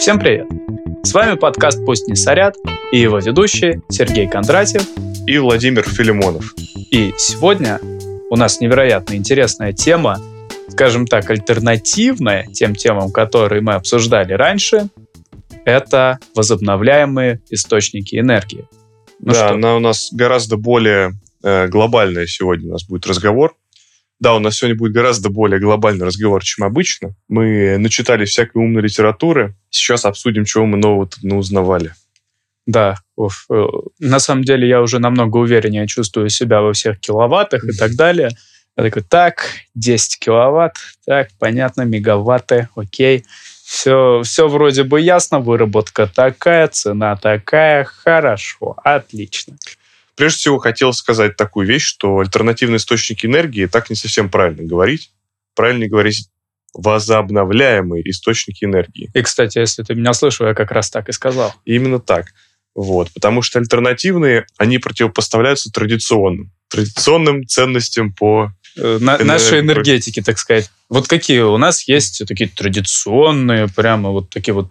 Всем привет! С вами подкаст «Пусть не сорят» и его ведущие Сергей Кондратьев и Владимир Филимонов. И сегодня у нас невероятно интересная тема, скажем так, альтернативная тем темам, которые мы обсуждали раньше, это возобновляемые источники энергии. Ну да, что? она у нас гораздо более э, глобальная сегодня у нас будет разговор. Да, у нас сегодня будет гораздо более глобальный разговор, чем обычно. Мы начитали всякой умной литературы. Сейчас обсудим, чего мы нового тут узнавали. Да, уф. Э, на самом деле я уже намного увереннее чувствую себя во всех киловаттах и так далее. Я такой, так, 10 киловатт, так, понятно, мегаватты, окей. Все, все вроде бы ясно, выработка такая, цена такая, хорошо, отлично. Прежде всего, хотел сказать такую вещь, что альтернативные источники энергии так не совсем правильно говорить. Правильно говорить возобновляемые источники энергии. И, кстати, если ты меня слышал, я как раз так и сказал. Именно так. Вот, потому что альтернативные, они противопоставляются традиционным. Традиционным ценностям по э, на, нашей энергетике, так сказать. Вот какие у нас есть такие традиционные, прямо вот такие вот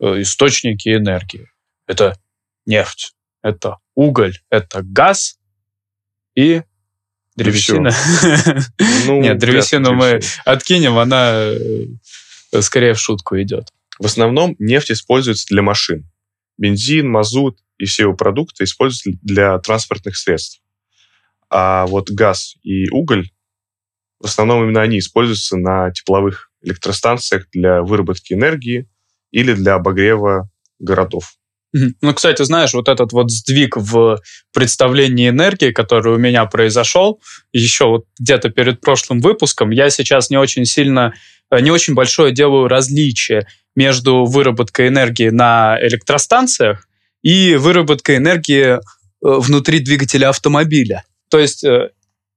э, источники энергии. Это нефть, это уголь, это газ и древесина. Ну, Нет, древесину мы откинем, она э, скорее в шутку идет. В основном нефть используется для машин. Бензин, мазут и все его продукты используются для транспортных средств. А вот газ и уголь, в основном именно они используются на тепловых электростанциях для выработки энергии или для обогрева городов. Ну, кстати, знаешь, вот этот вот сдвиг в представлении энергии, который у меня произошел, еще вот где-то перед прошлым выпуском, я сейчас не очень сильно, э, не очень большое делаю различие между выработкой энергии на электростанциях и выработкой энергии э, внутри двигателя автомобиля. То есть э,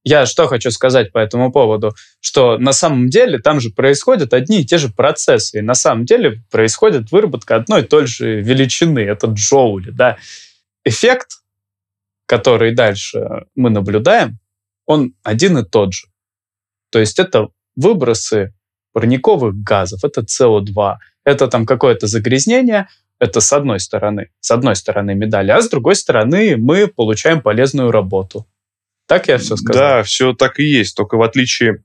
я что хочу сказать по этому поводу, что на самом деле там же происходят одни и те же процессы, и на самом деле происходит выработка одной и той же величины, это джоули, да. Эффект, который дальше мы наблюдаем, он один и тот же. То есть это выбросы парниковых газов, это СО2, это там какое-то загрязнение, это с одной стороны, с одной стороны медали, а с другой стороны мы получаем полезную работу. Так я все сказал? Да, все так и есть. Только в отличие,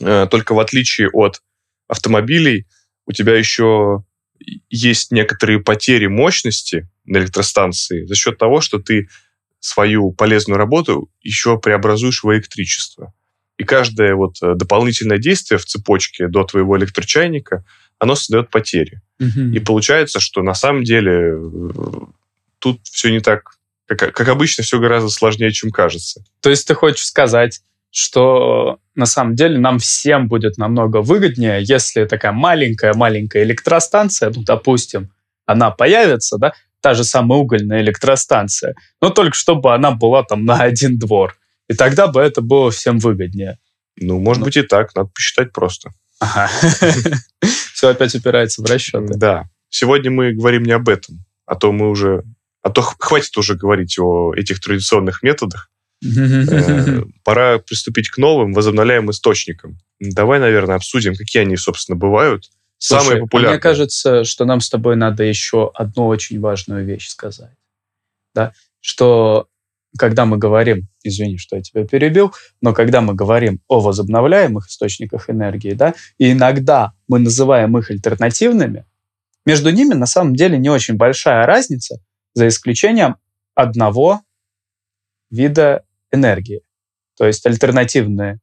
э, только в отличие от автомобилей у тебя еще есть некоторые потери мощности на электростанции за счет того, что ты свою полезную работу еще преобразуешь в электричество. И каждое вот э, дополнительное действие в цепочке до твоего электрочайника, оно создает потери. Угу. И получается, что на самом деле э, тут все не так как, как обычно, все гораздо сложнее, чем кажется. То есть ты хочешь сказать, что на самом деле нам всем будет намного выгоднее, если такая маленькая-маленькая электростанция, ну, допустим, она появится, да, та же самая угольная электростанция, но только чтобы она была там на один двор. И тогда бы это было всем выгоднее. Ну, может ну. быть и так, надо посчитать просто. Ага. Все опять упирается в расчеты. Да. Сегодня мы говорим не об этом, а то мы уже а то хватит уже говорить о этих традиционных методах. Э, пора приступить к новым возобновляемым источникам. Давай, наверное, обсудим, какие они, собственно, бывают. Слушай, Самые популярные. Мне кажется, что нам с тобой надо еще одну очень важную вещь сказать. Да? Что когда мы говорим, извини, что я тебя перебил, но когда мы говорим о возобновляемых источниках энергии, да, и иногда мы называем их альтернативными, между ними на самом деле не очень большая разница, за исключением одного вида энергии. То есть альтернативная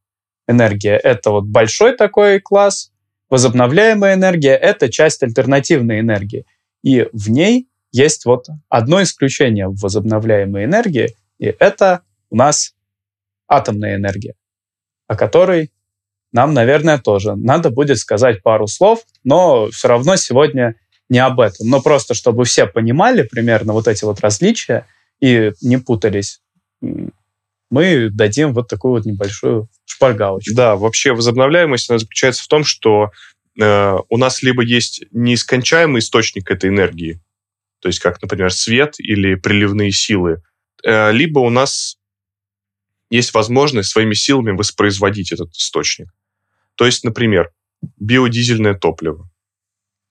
энергия — это вот большой такой класс, возобновляемая энергия — это часть альтернативной энергии. И в ней есть вот одно исключение в возобновляемой энергии, и это у нас атомная энергия, о которой нам, наверное, тоже надо будет сказать пару слов, но все равно сегодня не об этом, но просто чтобы все понимали примерно вот эти вот различия и не путались, мы дадим вот такую вот небольшую шпаргалочку. Да, вообще возобновляемость она заключается в том, что э, у нас либо есть неискончаемый источник этой энергии, то есть как, например, свет или приливные силы, э, либо у нас есть возможность своими силами воспроизводить этот источник. То есть, например, биодизельное топливо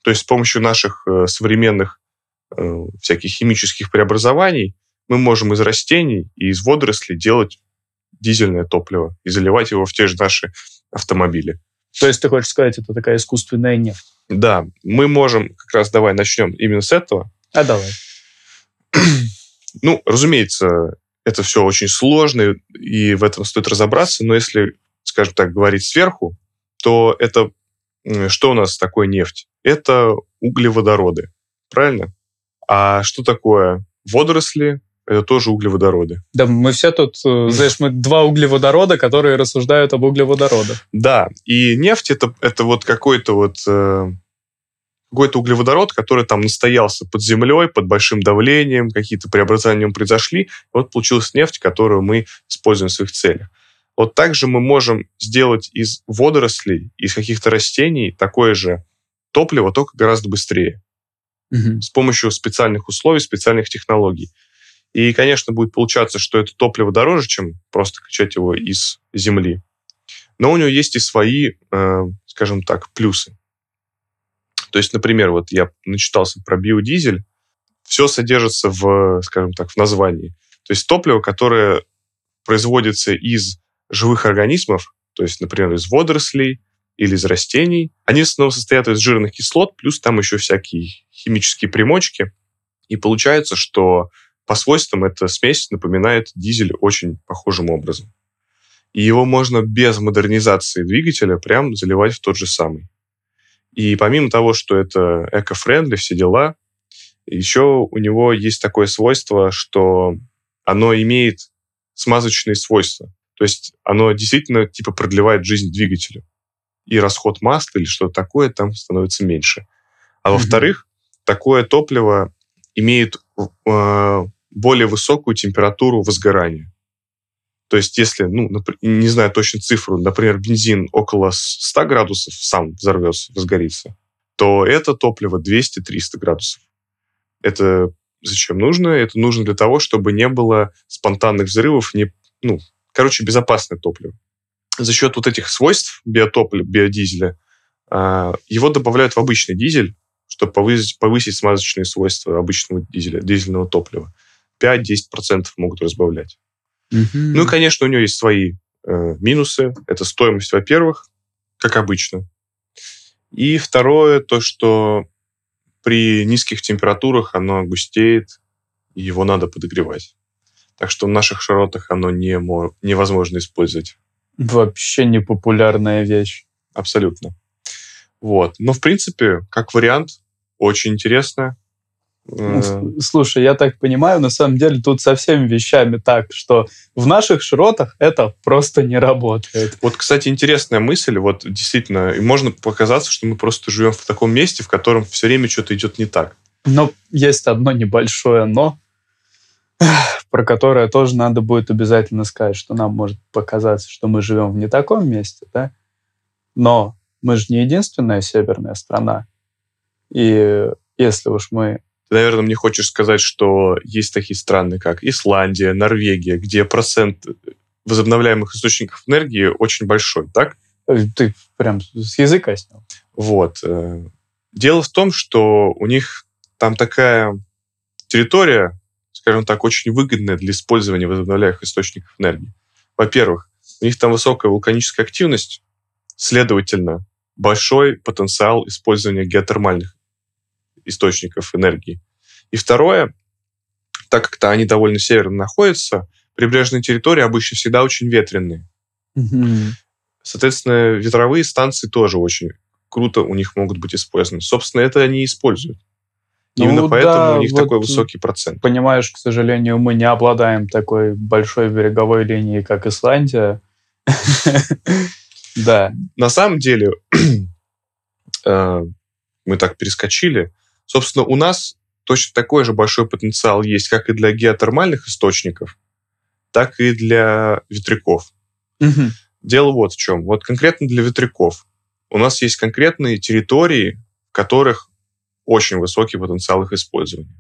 То есть с помощью наших э, современных э, всяких химических преобразований мы можем из растений и из водорослей делать дизельное топливо и заливать его в те же наши автомобили. То есть ты хочешь сказать, это такая искусственная нефть? Да, мы можем, как раз давай начнем именно с этого. А давай. Ну, разумеется, это все очень сложно, и в этом стоит разобраться, но если, скажем так, говорить сверху, то это что у нас такое нефть? Это углеводороды, правильно? А что такое водоросли? Это тоже углеводороды. Да, мы все тут, э, знаешь, мы два углеводорода, которые рассуждают об углеводородах. Да, и нефть это, это вот какой-то вот э, какой-то углеводород, который там настоялся под землей, под большим давлением, какие-то преобразования в нем произошли. Вот получилась нефть, которую мы используем в своих целях. Вот также мы можем сделать из водорослей, из каких-то растений такое же топливо, только гораздо быстрее. Угу. С помощью специальных условий, специальных технологий. И, конечно, будет получаться, что это топливо дороже, чем просто качать его из земли. Но у него есть и свои, э, скажем так, плюсы. То есть, например, вот я начитался про биодизель, все содержится в, скажем так, в названии. То есть топливо, которое производится из живых организмов, то есть, например, из водорослей или из растений, они в основном состоят из жирных кислот, плюс там еще всякие химические примочки. И получается, что по свойствам эта смесь напоминает дизель очень похожим образом. И его можно без модернизации двигателя прям заливать в тот же самый. И помимо того, что это эко-френдли, все дела, еще у него есть такое свойство, что оно имеет смазочные свойства. То есть оно действительно типа продлевает жизнь двигателя. И расход масла или что-то такое там становится меньше. А mm-hmm. во-вторых, такое топливо имеет э, более высокую температуру возгорания. То есть если, ну, не знаю точно цифру, например, бензин около 100 градусов сам взорвется, возгорится, то это топливо 200-300 градусов. Это зачем нужно? Это нужно для того, чтобы не было спонтанных взрывов, не, ну, короче, безопасное топливо. За счет вот этих свойств биотоплива, биодизеля, а, его добавляют в обычный дизель, чтобы повысить, повысить смазочные свойства обычного дизеля, дизельного топлива. 5-10% могут разбавлять. Угу. Ну и, конечно, у него есть свои э, минусы. Это стоимость, во-первых, как обычно. И второе, то, что при низких температурах оно густеет, и его надо подогревать. Так что в наших широтах оно не, невозможно использовать. Вообще непопулярная вещь. Абсолютно. Вот. Но, в принципе, как вариант, очень интересно. Э, слушай, я так понимаю, на самом деле тут со всеми вещами так, что в наших широтах это просто не работает. Вот, кстати, интересная мысль. Вот действительно, и можно показаться, что мы просто живем в таком месте, в котором все время что-то идет не так. Но есть одно небольшое но, про которое тоже надо будет обязательно сказать, что нам может показаться, что мы живем в не таком месте, да? Но мы же не единственная северная страна. И если уж мы ты, наверное, мне хочешь сказать, что есть такие страны, как Исландия, Норвегия, где процент возобновляемых источников энергии очень большой, так? Э, ты прям с языка снял. Вот. Э, дело в том, что у них там такая территория, скажем так, очень выгодная для использования возобновляемых источников энергии. Во-первых, у них там высокая вулканическая активность, следовательно, большой потенциал использования геотермальных источников энергии. И второе, так как-то они довольно северно находятся, прибрежные территории обычно всегда очень ветреные. mm Соответственно, ветровые станции тоже очень круто у них могут быть использованы. Собственно, это они используют. Ну, Именно поэтому да, у них вот такой высокий процент. Понимаешь, к сожалению, мы не обладаем такой большой береговой линией, как Исландия. Да. На самом деле, э, мы так перескочили. Собственно, у нас точно такой же большой потенциал есть как и для геотермальных источников, так и для ветряков. Угу. Дело вот в чем. Вот конкретно для ветряков у нас есть конкретные территории, в которых очень высокий потенциал их использования.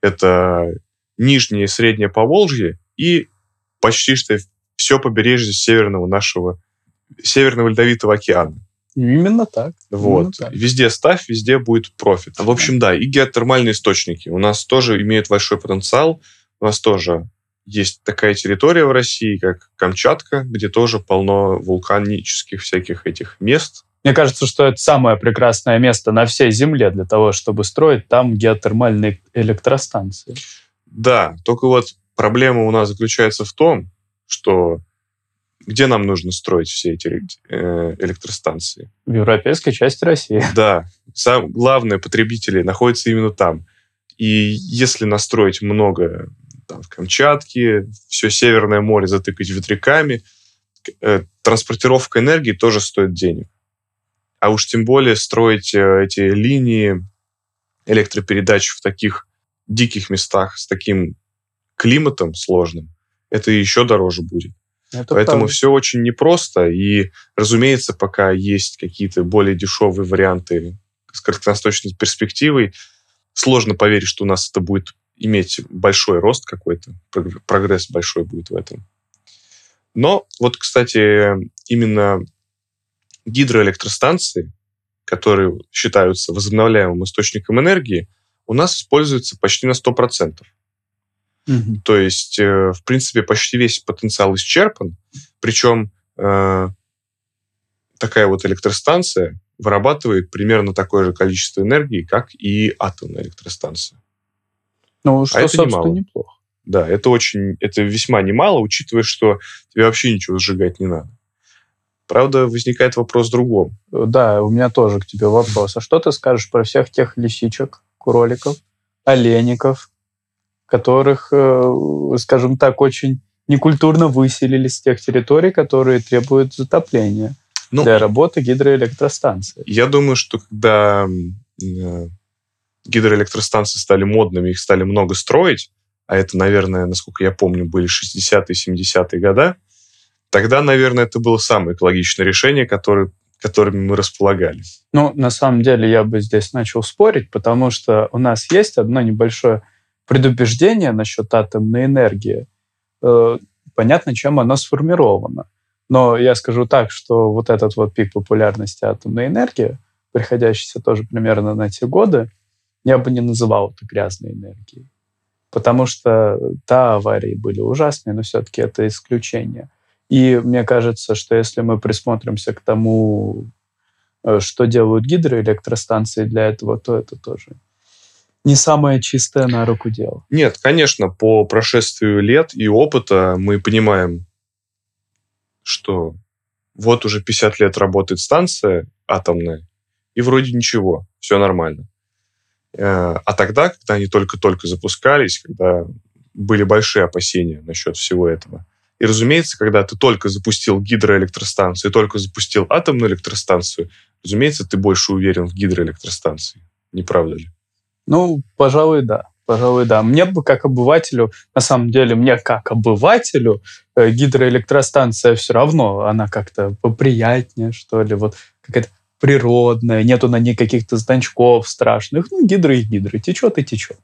Это нижнее и среднее Поволжье и почти что все побережье северного нашего, Северного Ледовитого океана. Именно так. Вот. Именно так. Везде ставь, везде будет профит. В общем, да, и геотермальные источники у нас тоже имеют большой потенциал. У нас тоже есть такая территория в России, как Камчатка, где тоже полно вулканических всяких этих мест. Мне кажется, что это самое прекрасное место на всей Земле для того, чтобы строить там геотермальные электростанции. Да, только вот проблема у нас заключается в том, что где нам нужно строить все эти э, электростанции? В европейской части России. Да, сам, главные потребители находятся именно там. И если настроить много там, в Камчатке, все Северное море затыкать ветряками, э, транспортировка энергии тоже стоит денег. А уж тем более строить э, эти линии электропередач в таких диких местах с таким климатом сложным, это еще дороже будет. Это Поэтому правда. все очень непросто. И, разумеется, пока есть какие-то более дешевые варианты с краткосрочной перспективой, сложно поверить, что у нас это будет иметь большой рост какой-то, прогресс большой будет в этом. Но вот, кстати, именно гидроэлектростанции, которые считаются возобновляемым источником энергии, у нас используются почти на 100%. Угу. То есть, э, в принципе, почти весь потенциал исчерпан. Причем э, такая вот электростанция вырабатывает примерно такое же количество энергии, как и атомная электростанция. Ну, что, а это немало. неплохо. Да, это очень, это весьма немало, учитывая, что тебе вообще ничего сжигать не надо. Правда, возникает вопрос в другом. Да, у меня тоже к тебе вопрос. А что ты скажешь про всех тех лисичек, кроликов, олеников, которых, э, скажем так, очень некультурно выселили с тех территорий, которые требуют затопления ну, для работы гидроэлектростанции? Я думаю, что когда э, гидроэлектростанции стали модными, их стали много строить, а это, наверное, насколько я помню, были 60-е, 70-е годы, тогда, наверное, это было самое экологичное решение, которое, которыми мы располагали. Ну, на самом деле, я бы здесь начал спорить, потому что у нас есть одно небольшое предубеждение насчет атомной энергии. Э, понятно, чем оно сформировано. Но я скажу так, что вот этот вот пик популярности атомной энергии, приходящийся тоже примерно на те годы, я бы не называл это грязной энергией. Потому что, да, аварии были ужасные, но все-таки это исключение. И мне кажется, что если мы присмотримся к тому, э, что делают гидроэлектростанции для этого, то это тоже не самое чистое на руку дело. Нет, конечно, по прошествию лет и опыта мы понимаем, что вот уже 50 лет работает станция атомная, и вроде ничего, все нормально. Э, а тогда, когда они только-только запускались, когда были большие опасения насчет всего этого. И, разумеется, когда ты только запустил гидроэлектростанцию, только запустил атомную электростанцию, разумеется, ты больше уверен в гидроэлектростанции. Не правда ли? Ну, пожалуй, да. Пожалуй, да. Мне бы как обывателю, на самом деле, мне как обывателю э, гидроэлектростанция все равно, она как-то поприятнее, что ли, вот какая-то природная, нету на ней каких-то значков страшных. Ну, гидро и гидро, течет и течет.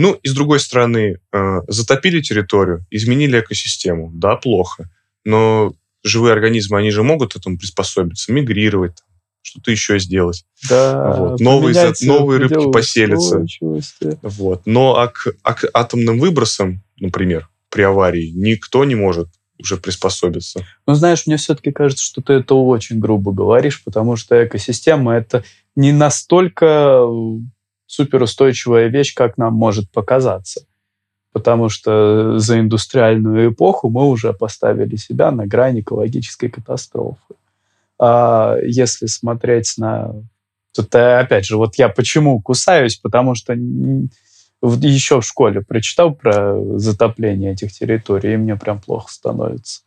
Ну, и с другой стороны, э, затопили территорию, изменили экосистему. Да, плохо. Но живые организмы, они же могут этому приспособиться, мигрировать, что-то еще сделать. Да, вот. новые, за, новые рыбки поселятся. Вот. Но а к, а к атомным выбросам, например, при аварии, никто не может уже приспособиться. Ну, знаешь, мне все-таки кажется, что ты это очень грубо говоришь, потому что экосистема — это не настолько суперустойчивая вещь, как нам может показаться. Потому что за индустриальную эпоху мы уже поставили себя на грани экологической катастрофы. А если смотреть на... Тут, опять же, вот я почему кусаюсь, потому что еще в школе прочитал про затопление этих территорий, и мне прям плохо становится.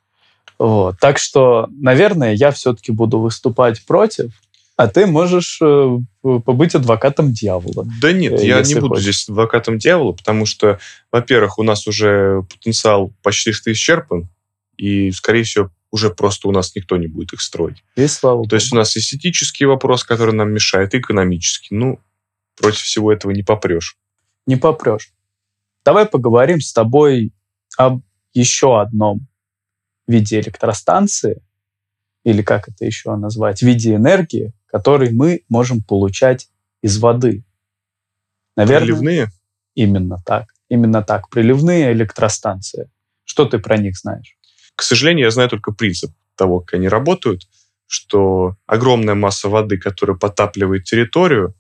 Вот. Так что, наверное, я все-таки буду выступать против, а ты можешь э, побыть адвокатом дьявола. Да нет, я не буду здесь адвокатом дьявола, потому что, во-первых, у нас уже потенциал почти что исчерпан, и, скорее всего, уже просто у нас никто не будет их строить. И слава То есть у нас эстетический вопрос, который нам мешает, и экономический. Ну, против всего этого не попрешь не попрешь. Давай поговорим с тобой об еще одном виде электростанции, или как это еще назвать, виде энергии, который мы можем получать из воды. Наверное, Приливные? Именно так. Именно так. Приливные электростанции. Что ты про них знаешь? К сожалению, я знаю только принцип того, как они работают, что огромная масса воды, которая потапливает территорию,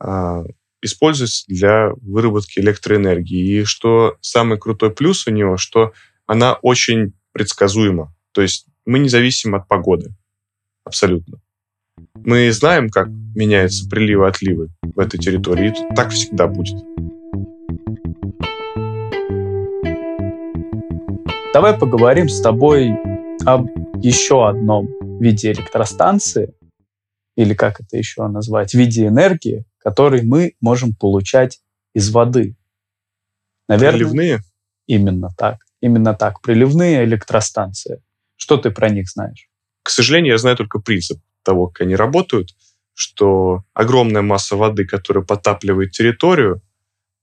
а, используется для выработки электроэнергии. И что самый крутой плюс у него, что она очень предсказуема. То есть мы не зависим от погоды. Абсолютно. Мы знаем, как меняются приливы отливы в этой территории, и так всегда будет. Давай поговорим с тобой об еще одном виде электростанции, или как это еще назвать, виде энергии, который мы можем получать из воды. Наверное, Приливные? Именно так. Именно так. Приливные электростанции. Что ты про них знаешь? К сожалению, я знаю только принцип того, как они работают, что огромная масса воды, которая потапливает территорию,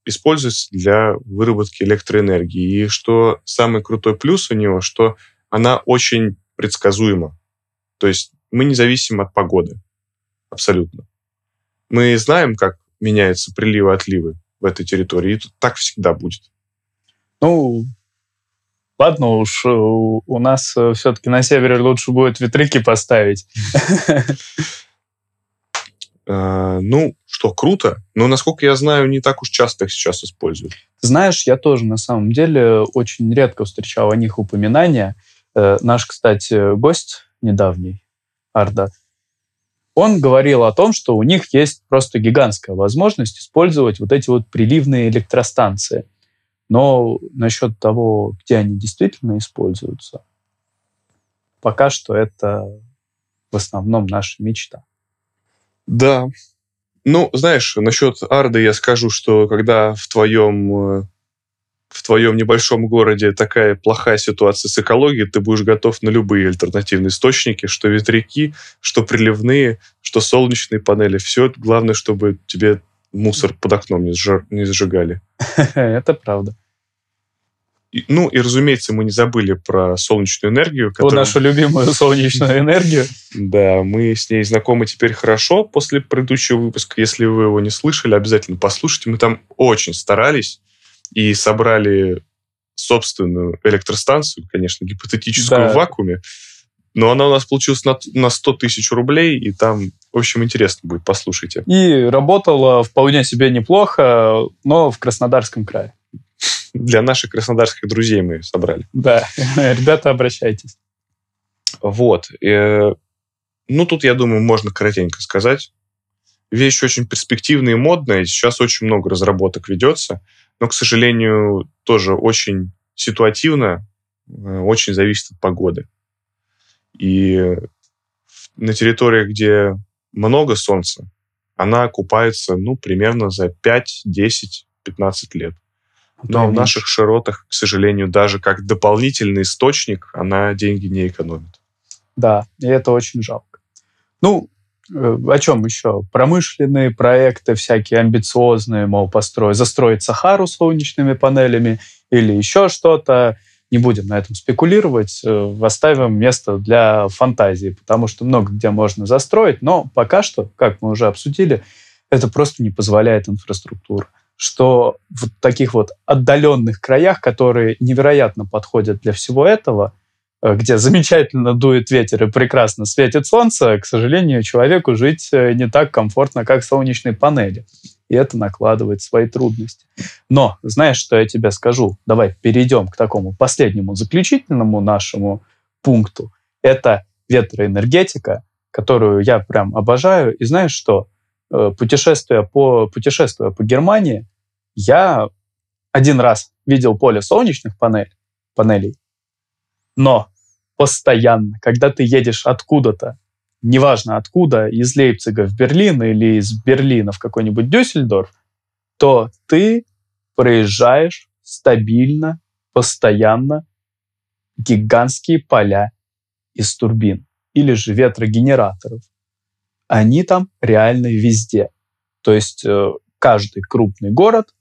используется для выработки электроэнергии. И что самый крутой плюс у него, что она очень предсказуема. То есть мы не зависим от погоды. Абсолютно. Мы знаем, как меняются приливы отливы в этой территории, и так всегда будет. Ну, ладно уж, э, у нас э, все-таки на севере лучше будет ветряки поставить. А, ну, что, круто. Но, насколько я знаю, не так уж часто их сейчас используют. Знаешь, я тоже на самом деле очень редко встречал о них упоминания. Э, наш, кстати, гость недавний, Арда, он говорил о том, что у них есть просто гигантская возможность использовать вот эти вот приливные электростанции. Но насчет того, где они действительно используются, пока что это в основном наша мечта. Да. Ну, знаешь, насчет Арды я скажу, что когда в твоем э, в твоем небольшом городе такая плохая ситуация с экологией, ты будешь готов на любые альтернативные источники, что ветряки, что приливные, что солнечные панели. Все главное, чтобы тебе мусор под окном не, сжар, не сжигали. Это правда. И, ну, и, разумеется, мы не забыли про солнечную энергию. Которую... нашу любимую солнечную энергию. Да, мы с ней знакомы теперь хорошо после предыдущего выпуска. Если вы его не слышали, обязательно послушайте. Мы там очень старались и собрали собственную электростанцию, конечно, гипотетическую да. в вакууме, но она у нас получилась на, на 100 тысяч рублей, и там, в общем, интересно будет, послушайте. И работала вполне себе неплохо, но в Краснодарском крае. Для наших краснодарских друзей мы собрали. Да, ребята, обращайтесь. Вот. Э, ну, тут, я думаю, можно коротенько сказать. Вещь очень перспективная и модная. Сейчас очень много разработок ведется но, к сожалению, тоже очень ситуативно, э, очень зависит от погоды. И на территориях, где много солнца, она окупается, ну, примерно за 5, 10, 15 лет. Но в наших широтах, к сожалению, даже как дополнительный источник, она деньги не экономит. Да, и это очень жалко. Ну, Э, о чем еще? Промышленные проекты всякие амбициозные, мол, построить, застроить Сахару солнечными панелями или еще что-то. Не будем на этом спекулировать, э, оставим место для фантазии, потому что много где можно застроить, но пока что, как мы уже обсудили, это просто не позволяет инфраструктура что в таких вот отдаленных краях, которые невероятно подходят для всего этого, Э, где замечательно дует ветер и прекрасно светит солнце, к сожалению, человеку жить э, не так комфортно, как солнечные панели. И это накладывает свои трудности. Но знаешь, что я тебе скажу? Давай перейдем к такому последнему заключительному нашему пункту. Это ветроэнергетика, которую я прям обожаю. И знаешь что? Э, путешествуя по, путешествуя по Германии, я один раз видел поле солнечных панель, панелей, но постоянно, когда ты едешь откуда-то, неважно откуда, из Лейпцига в Берлин или из Берлина в какой-нибудь Дюссельдорф, то ты проезжаешь стабильно, постоянно гигантские поля из турбин или же ветрогенераторов. Они там реально везде. То есть э, каждый крупный город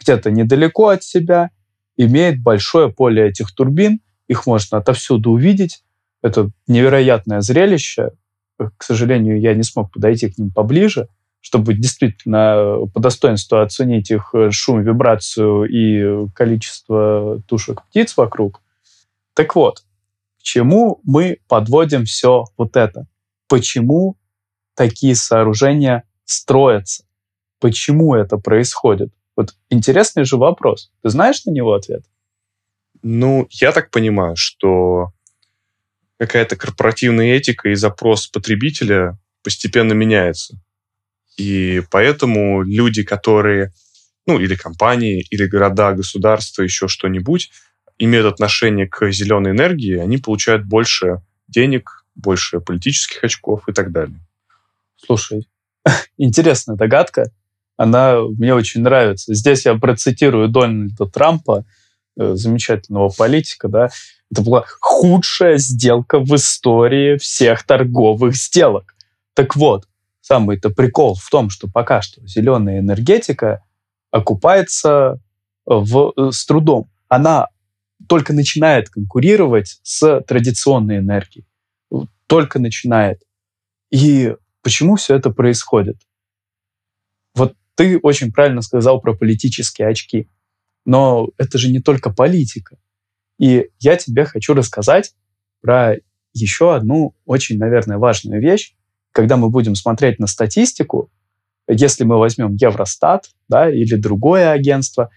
где-то недалеко от себя имеет большое поле этих турбин, их можно отовсюду увидеть. Это невероятное зрелище. К сожалению, я не смог подойти к ним поближе, чтобы действительно по достоинству оценить их шум, вибрацию и количество тушек птиц вокруг. Так вот, к чему мы подводим все вот это? Почему такие сооружения строятся? Почему это происходит? Вот интересный же вопрос. Ты знаешь на него ответ? Ну, я так понимаю, что какая-то корпоративная этика и запрос потребителя постепенно меняется. И поэтому люди, которые, ну, или компании, или города, государства, еще что-нибудь, имеют отношение к зеленой энергии, они получают больше денег, больше политических очков и так далее. Слушай, интересная догадка. Она мне очень нравится. Здесь я процитирую Дональда Трампа, э, замечательного политика, да, это была худшая сделка в истории всех торговых сделок. Так вот, самый-то прикол в том, что пока что зеленая энергетика окупается в, э, с трудом. Она только начинает конкурировать с традиционной энергией. Только начинает. И почему все это происходит? Вот ты очень правильно сказал про политические очки. Но это же не только политика. И я тебе хочу рассказать про еще одну очень, наверное, важную вещь. Когда мы будем смотреть на статистику, если мы возьмем Евростат да, или другое агентство,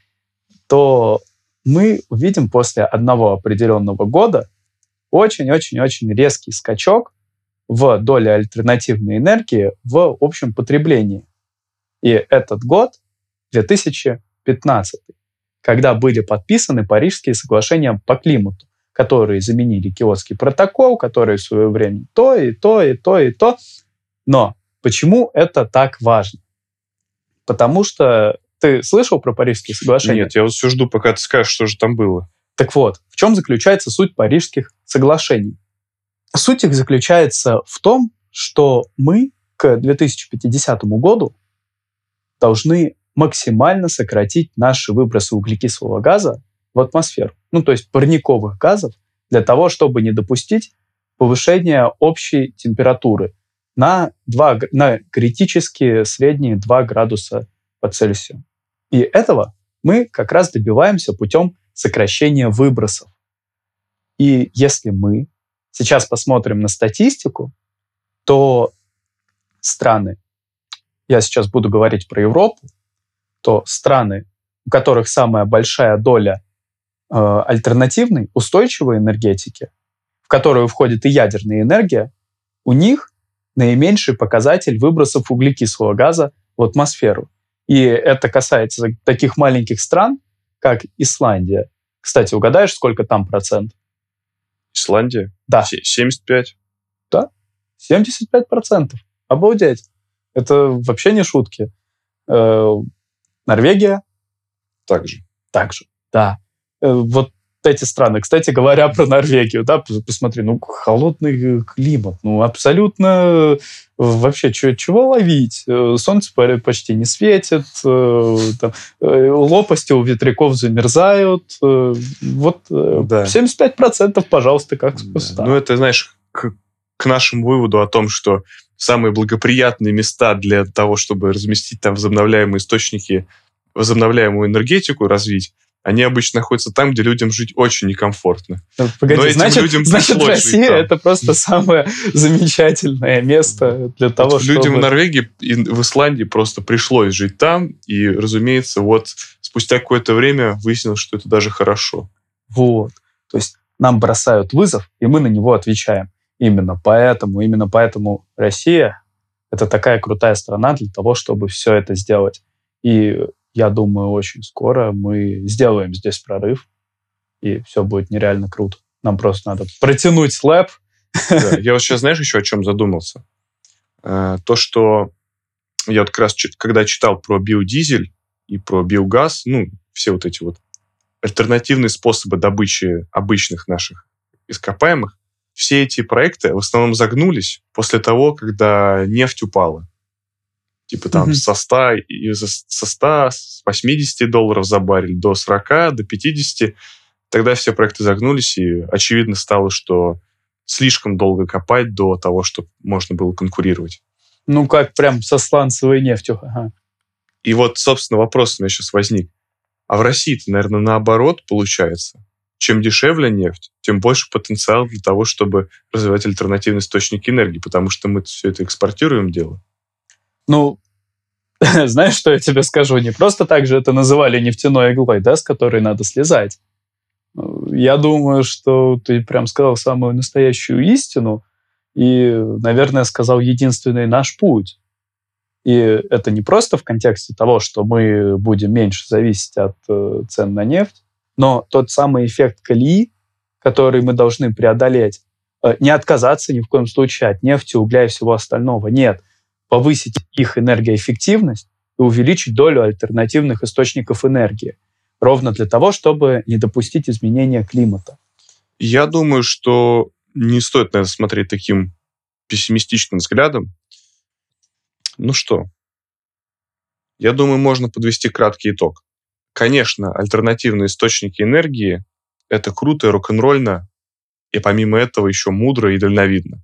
то мы увидим после одного определенного года очень-очень-очень резкий скачок в доле альтернативной энергии в общем потреблении. И этот год 2015 когда были подписаны Парижские соглашения по климату, которые заменили Киотский протокол, который в свое время то и то, и то, и то. Но почему это так важно? Потому что ты слышал про Парижские соглашения? Нет, я вот все жду, пока ты скажешь, что же там было. Так вот, в чем заключается суть Парижских соглашений? Суть их заключается в том, что мы к 2050 году должны максимально сократить наши выбросы углекислого газа в атмосферу, ну то есть парниковых газов, для того, чтобы не допустить повышения общей температуры на, 2, на критические средние 2 градуса по Цельсию. И этого мы как раз добиваемся путем сокращения выбросов. И если мы сейчас посмотрим на статистику, то страны, я сейчас буду говорить про Европу, то страны, у которых самая большая доля э, альтернативной, устойчивой энергетики, в которую входит и ядерная энергия, у них наименьший показатель выбросов углекислого газа в атмосферу. И это касается таких маленьких стран, как Исландия. Кстати, угадаешь, сколько там процент? Исландия? Да. 75? Да, 75 процентов. Обалдеть. Это вообще не шутки. Э, Норвегия? Также. Также, да. Э, вот эти страны. Кстати говоря, про Норвегию, да, посмотри, ну, холодный климат, ну, абсолютно э, вообще, чего, чего ловить? Э, солнце почти не светит, там, лопасти у ветряков замерзают, вот да. 75% пожалуйста, как да. Ну, это, знаешь, к, нашему выводу о том, что самые благоприятные места для того, чтобы разместить там возобновляемые источники, возобновляемую энергетику развить, они обычно находятся там, где людям жить очень некомфортно. Ну, погоди, Но значит, людям значит Россия это просто самое замечательное место для того, вот чтобы... Людям в Норвегии и в Исландии просто пришлось жить там, и, разумеется, вот спустя какое-то время выяснилось, что это даже хорошо. Вот. То есть нам бросают вызов, и мы на него отвечаем. Именно поэтому, именно поэтому Россия — это такая крутая страна для того, чтобы все это сделать. И я думаю, очень скоро мы сделаем здесь прорыв, и все будет нереально круто. Нам просто надо протянуть слэп. Да, я вот сейчас, знаешь, еще о чем задумался? Э, то, что я вот как раз, когда читал про биодизель и про биогаз, ну, все вот эти вот альтернативные способы добычи обычных наших ископаемых, все эти проекты в основном загнулись после того, когда нефть упала. Типа там mm-hmm. со 100, со 100, с 80 долларов за баррель до 40, до 50. Тогда все проекты загнулись, и очевидно стало, что слишком долго копать до того, чтобы можно было конкурировать. Ну, как прям со сланцевой нефтью. Ага. И вот, собственно, вопрос у меня сейчас возник. А в России-то, наверное, наоборот получается. Чем дешевле нефть, тем больше потенциал для того, чтобы развивать альтернативные источники энергии, потому что мы все это экспортируем дело. Ну, знаешь, что я тебе скажу? Не просто так же это называли нефтяной иглой, да, с которой надо слезать. Я думаю, что ты прям сказал самую настоящую истину и, наверное, сказал единственный наш путь. И это не просто в контексте того, что мы будем меньше зависеть от э, цен на нефть, но тот самый эффект колеи, который мы должны преодолеть, э, не отказаться ни в коем случае от нефти, угля и всего остального. Нет, повысить их энергоэффективность и увеличить долю альтернативных источников энергии. Ровно для того, чтобы не допустить изменения климата. Я думаю, что не стоит на это смотреть таким пессимистичным взглядом. Ну что, я думаю, можно подвести краткий итог. Конечно, альтернативные источники энергии — это круто и рок-н-ролльно, и помимо этого еще мудро и дальновидно.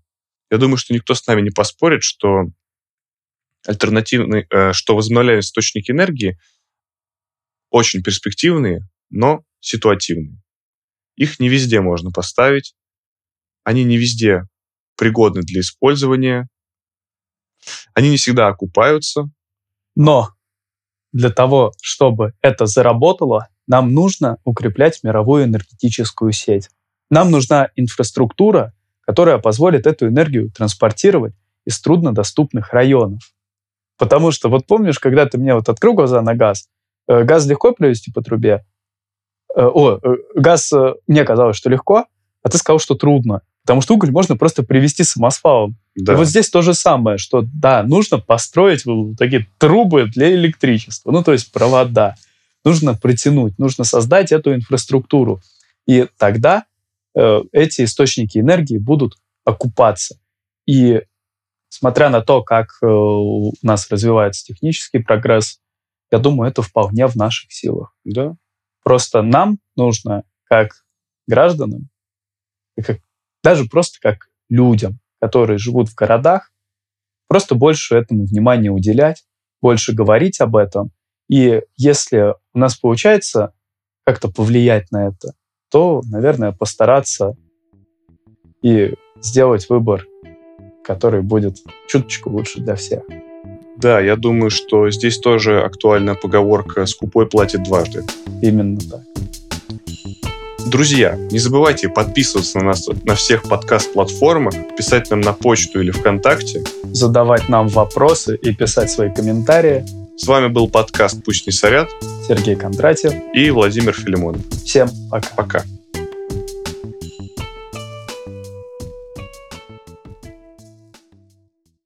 Я думаю, что никто с нами не поспорит, что альтернативные, э, что возобновляемые источники энергии очень перспективные, но ситуативные. Их не везде можно поставить, они не везде пригодны для использования, они не всегда окупаются. Но для того, чтобы это заработало, нам нужно укреплять мировую энергетическую сеть. Нам нужна инфраструктура, которая позволит эту энергию транспортировать из труднодоступных районов. Потому что, вот помнишь, когда ты мне вот открыл глаза на газ, э, газ легко привезти по трубе? Э, о, э, газ мне казалось, что легко, а ты сказал, что трудно. Потому что уголь можно просто привезти самосвалом. Да. И вот здесь то же самое, что да, нужно построить такие трубы для электричества, ну то есть провода. Нужно протянуть, нужно создать эту инфраструктуру. И тогда э, эти источники энергии будут окупаться. И смотря на то, как э, у нас развивается технический прогресс, я думаю, это вполне в наших силах. Да. Просто нам нужно, как гражданам, как даже просто как людям, которые живут в городах, просто больше этому внимания уделять, больше говорить об этом. И если у нас получается как-то повлиять на это, то, наверное, постараться и сделать выбор, который будет чуточку лучше для всех. Да, я думаю, что здесь тоже актуальна поговорка «скупой платит дважды». Именно так. Друзья, не забывайте подписываться на нас на всех подкаст-платформах, писать нам на почту или ВКонтакте. Задавать нам вопросы и писать свои комментарии. С вами был подкаст «Пусть не сорят». Сергей Кондратьев. И Владимир Филимонов. Всем пока. Пока.